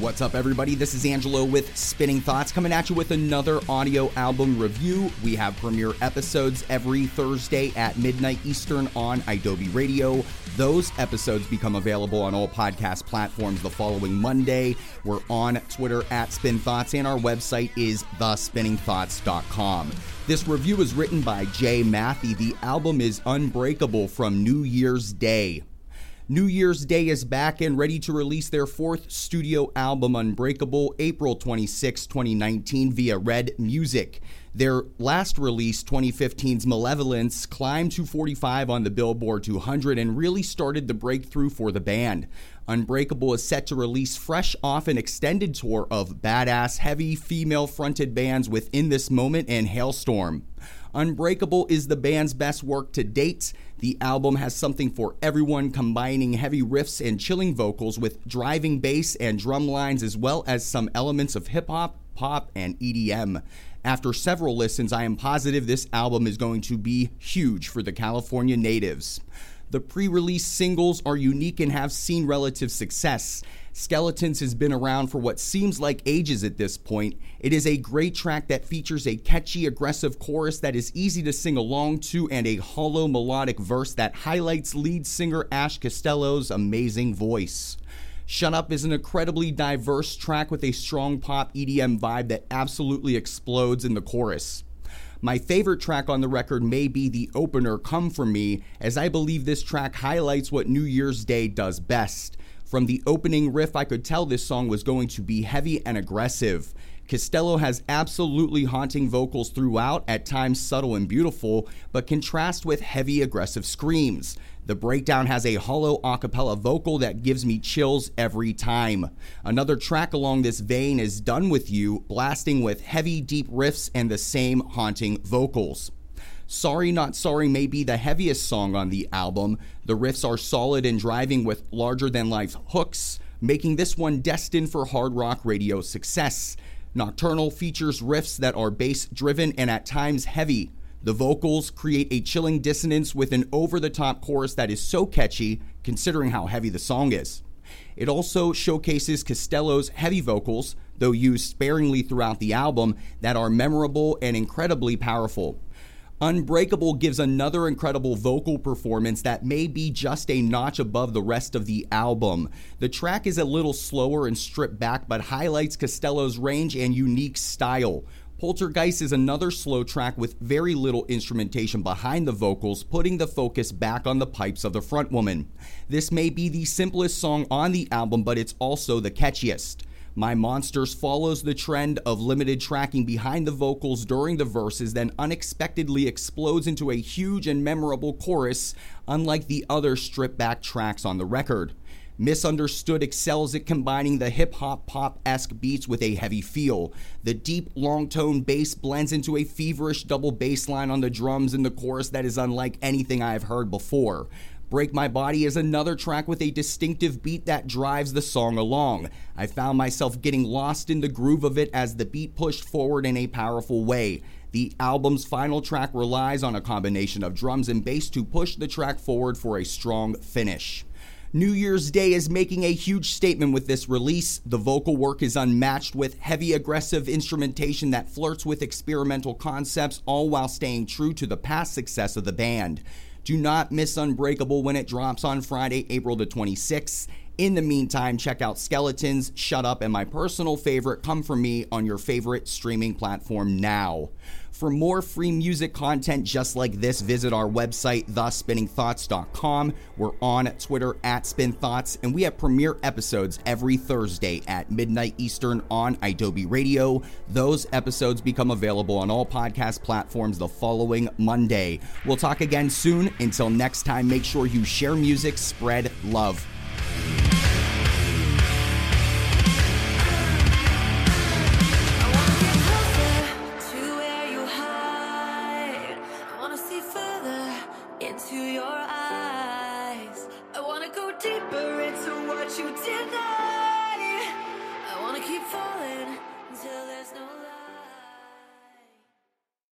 What's up, everybody? This is Angelo with Spinning Thoughts coming at you with another audio album review. We have premiere episodes every Thursday at midnight Eastern on Adobe Radio. Those episodes become available on all podcast platforms the following Monday. We're on Twitter at Spin Thoughts, and our website is thespinningthoughts.com. This review is written by Jay Mathy. The album is Unbreakable from New Year's Day. New Year's Day is back and ready to release their fourth studio album, Unbreakable, April 26, 2019, via Red Music. Their last release, 2015's Malevolence, climbed to 45 on the Billboard 200 and really started the breakthrough for the band. Unbreakable is set to release fresh off an extended tour of badass, heavy female fronted bands within this moment and Halestorm. Unbreakable is the band's best work to date. The album has something for everyone, combining heavy riffs and chilling vocals with driving bass and drum lines, as well as some elements of hip hop, pop, and EDM. After several listens, I am positive this album is going to be huge for the California natives. The pre release singles are unique and have seen relative success. Skeletons has been around for what seems like ages at this point. It is a great track that features a catchy, aggressive chorus that is easy to sing along to and a hollow melodic verse that highlights lead singer Ash Costello's amazing voice. Shut Up is an incredibly diverse track with a strong pop EDM vibe that absolutely explodes in the chorus. My favorite track on the record may be the opener, Come For Me, as I believe this track highlights what New Year's Day does best. From the opening riff, I could tell this song was going to be heavy and aggressive. Costello has absolutely haunting vocals throughout, at times subtle and beautiful, but contrast with heavy aggressive screams. The breakdown has a hollow a cappella vocal that gives me chills every time. Another track along this vein is Done With You, blasting with heavy, deep riffs and the same haunting vocals. Sorry Not Sorry may be the heaviest song on the album. The riffs are solid and driving with larger than life hooks, making this one destined for hard rock radio success. Nocturnal features riffs that are bass driven and at times heavy. The vocals create a chilling dissonance with an over the top chorus that is so catchy, considering how heavy the song is. It also showcases Costello's heavy vocals, though used sparingly throughout the album, that are memorable and incredibly powerful. Unbreakable gives another incredible vocal performance that may be just a notch above the rest of the album. The track is a little slower and stripped back, but highlights Costello's range and unique style. Poltergeist is another slow track with very little instrumentation behind the vocals, putting the focus back on the pipes of the frontwoman. This may be the simplest song on the album, but it's also the catchiest. My Monsters follows the trend of limited tracking behind the vocals during the verses, then unexpectedly explodes into a huge and memorable chorus, unlike the other stripped back tracks on the record. Misunderstood excels at combining the hip hop pop esque beats with a heavy feel. The deep, long tone bass blends into a feverish double bass line on the drums in the chorus that is unlike anything I have heard before. Break My Body is another track with a distinctive beat that drives the song along. I found myself getting lost in the groove of it as the beat pushed forward in a powerful way. The album's final track relies on a combination of drums and bass to push the track forward for a strong finish. New Year's Day is making a huge statement with this release. The vocal work is unmatched with heavy, aggressive instrumentation that flirts with experimental concepts, all while staying true to the past success of the band. Do not miss Unbreakable when it drops on Friday, April the 26th. In the meantime, check out Skeletons, Shut Up, and my personal favorite, Come For Me, on your favorite streaming platform now. For more free music content just like this, visit our website, thespinningthoughts.com. We're on Twitter at SpinThoughts, and we have premiere episodes every Thursday at midnight Eastern on Adobe Radio. Those episodes become available on all podcast platforms the following Monday. We'll talk again soon. Until next time, make sure you share music, spread love. falling.